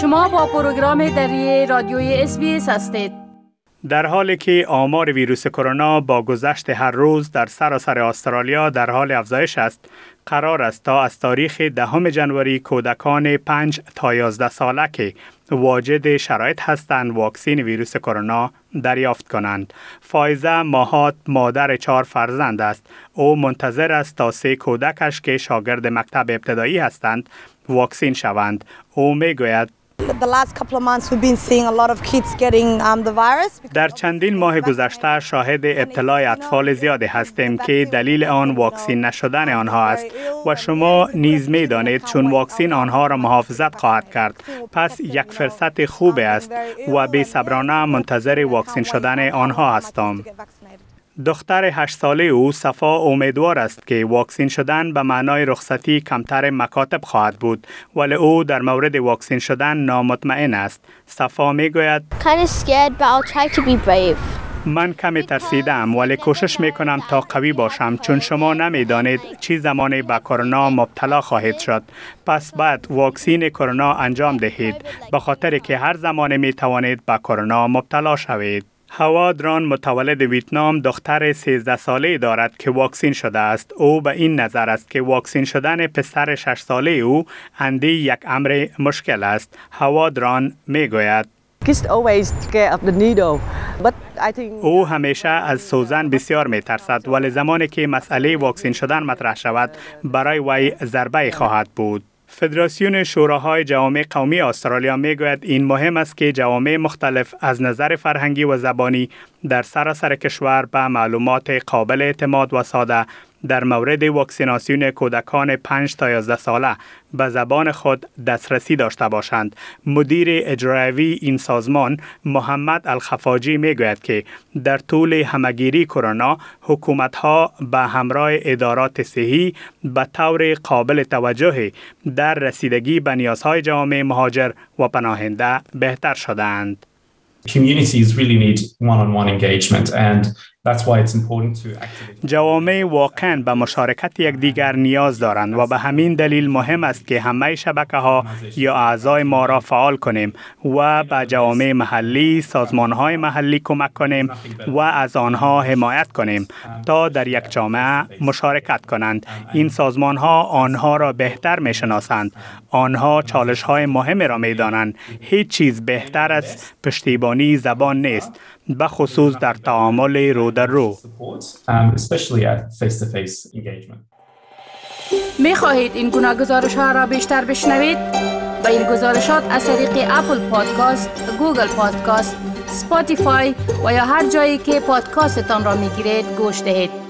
شما با پروگرام دری رادیوی SBS هستید در حالی که آمار ویروس کرونا با گذشت هر روز در سراسر استرالیا در حال افزایش است قرار است تا از تاریخ دهم جنوری کودکان 5 تا 11 ساله که واجد شرایط هستند واکسین ویروس کرونا دریافت کنند. فایزه ماهات مادر چهار فرزند است. او منتظر است تا سه کودکش که شاگرد مکتب ابتدایی هستند واکسین شوند. او می گوید در چندین ماه گذشته شاهد ابتلای اطفال زیادی هستیم که دلیل آن واکسین نشدن آنها است و شما نیز می دانید چون واکسین آنها را محافظت خواهد کرد. پس یک فرصت خوب است و بی صبرانه منتظر واکسین شدن آنها هستم. دختر هشت ساله او صفا امیدوار است که واکسین شدن به معنای رخصتی کمتر مکاتب خواهد بود ولی او در مورد واکسین شدن نامطمئن است. صفا می گوید من کمی ترسیدم ولی کوشش می کنم تا قوی باشم چون شما نمی‌دانید چی زمانی به کرونا مبتلا خواهید شد. پس بعد واکسین کرونا انجام دهید به خاطر که هر زمان می توانید به کرونا مبتلا شوید. هوا دران متولد ویتنام دختر 13 ساله دارد که واکسین شده است. او به این نظر است که واکسین شدن پسر 6 ساله او اندی یک امر مشکل است. هوا دران می گوید. او همیشه از سوزن بسیار می ترسد ولی زمانی که مسئله واکسین شدن مطرح شود برای وی ضربه خواهد بود. فدراسیون شوراهای جوامع قومی استرالیا می‌گوید این مهم است که جوامع مختلف از نظر فرهنگی و زبانی در سراسر کشور به معلومات قابل اعتماد و ساده در مورد واکسیناسیون کودکان 5 تا 11 ساله به زبان خود دسترسی داشته باشند. مدیر اجرایی این سازمان محمد الخفاجی می گوید که در طول همگیری کرونا حکومت ها به همراه ادارات صحی به طور قابل توجه در رسیدگی به نیازهای جامعه مهاجر و پناهنده بهتر شدند. Communities really need one-on-one engagement and جوامع واقعا به مشارکت یکدیگر نیاز دارند و به همین دلیل مهم است که همه شبکه ها یا اعضای ما را فعال کنیم و به جوامع محلی، سازمان های محلی کمک کنیم و از آنها حمایت کنیم تا در یک جامعه مشارکت کنند. این سازمان ها آنها را بهتر می شناسند. آنها چالش های مهم را می دانند. هیچ چیز بهتر از پشتیبانی زبان نیست. به خصوص در تعامل رو در رو می خواهید این گونه گزارش ها را بیشتر بشنوید؟ با این گزارشات از طریق Apple Podcast، Google Podcast، Spotify و یا هر جایی که پادکاستتان را می گیرید گوش دهید.